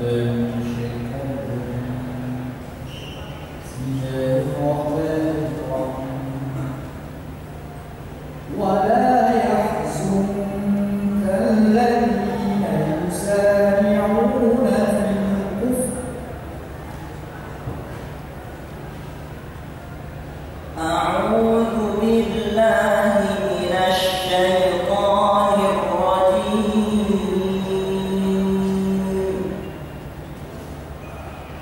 嗯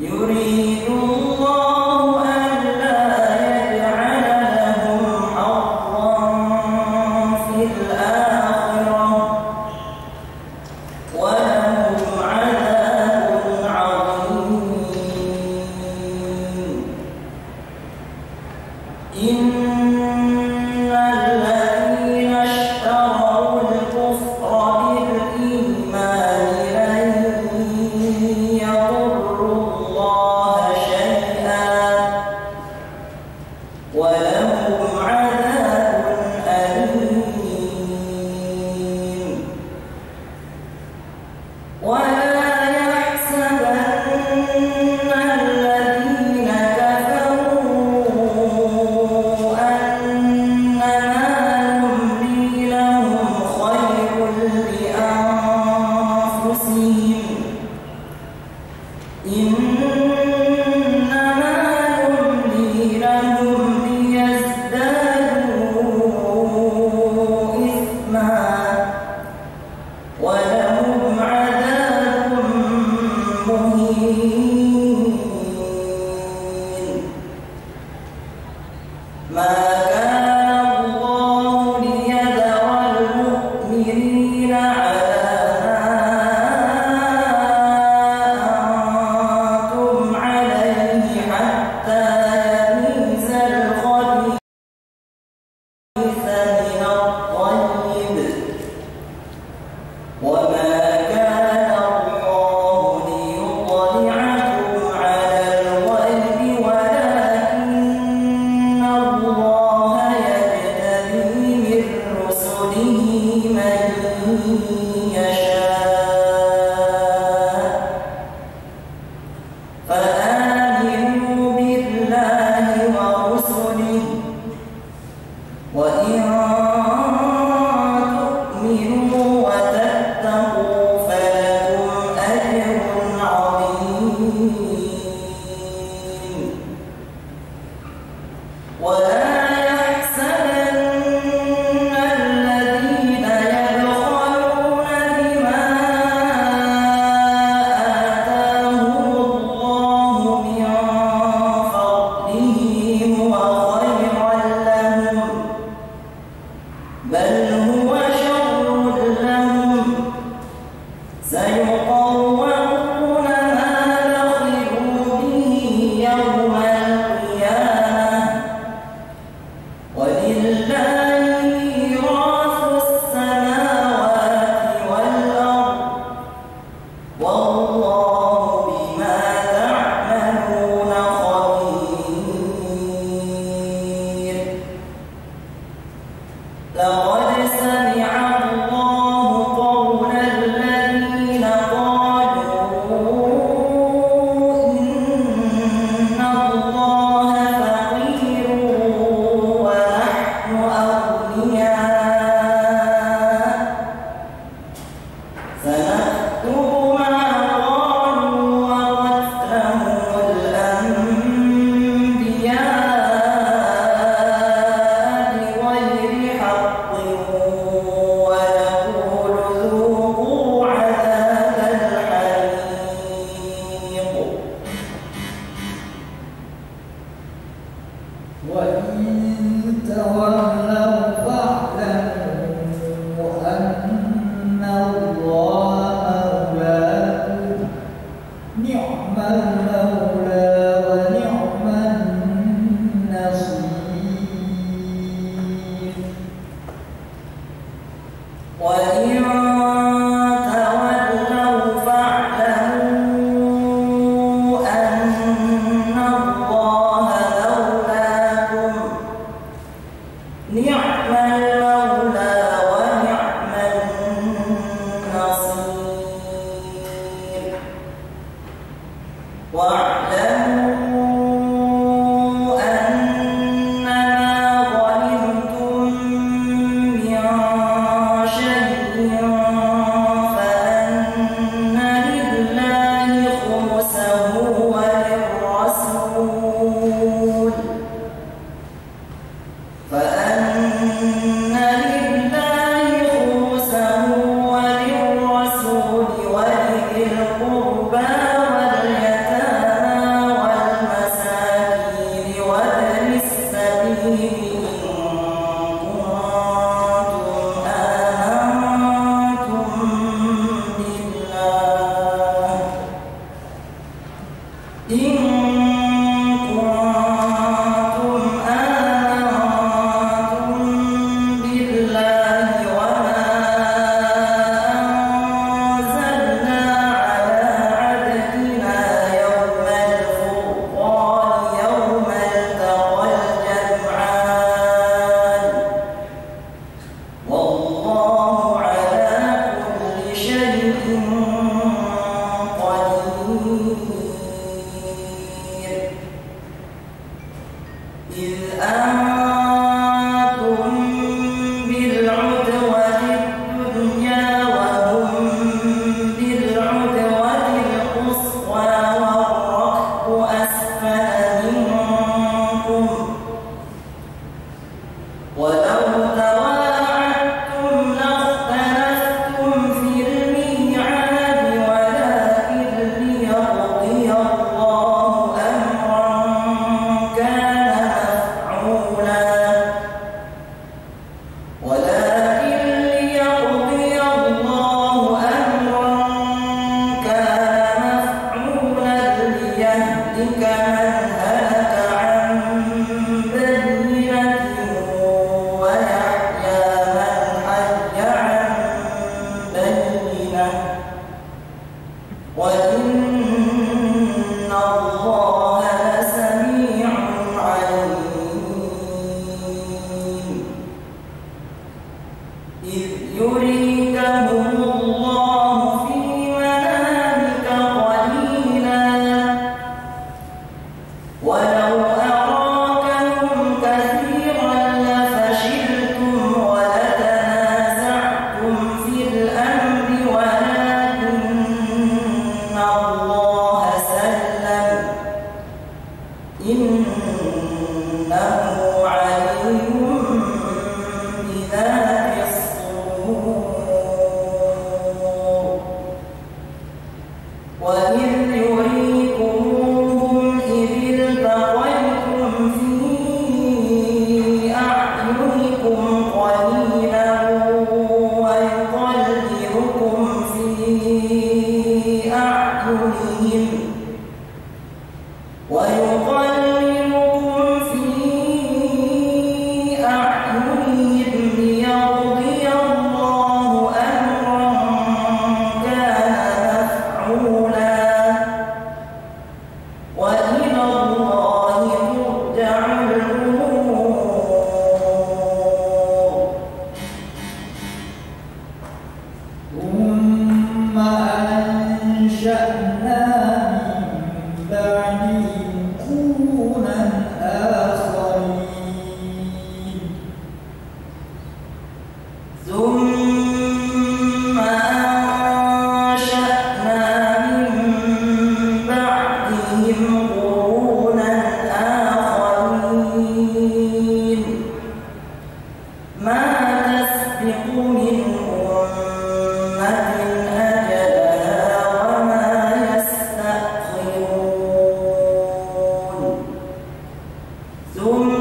الذين يبخلون Oh.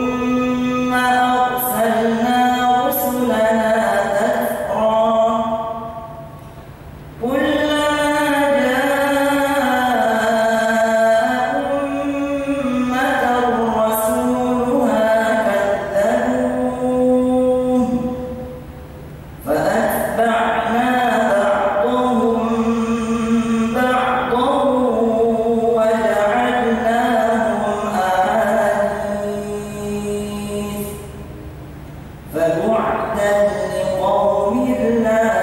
فبعدا لقوم الله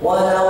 one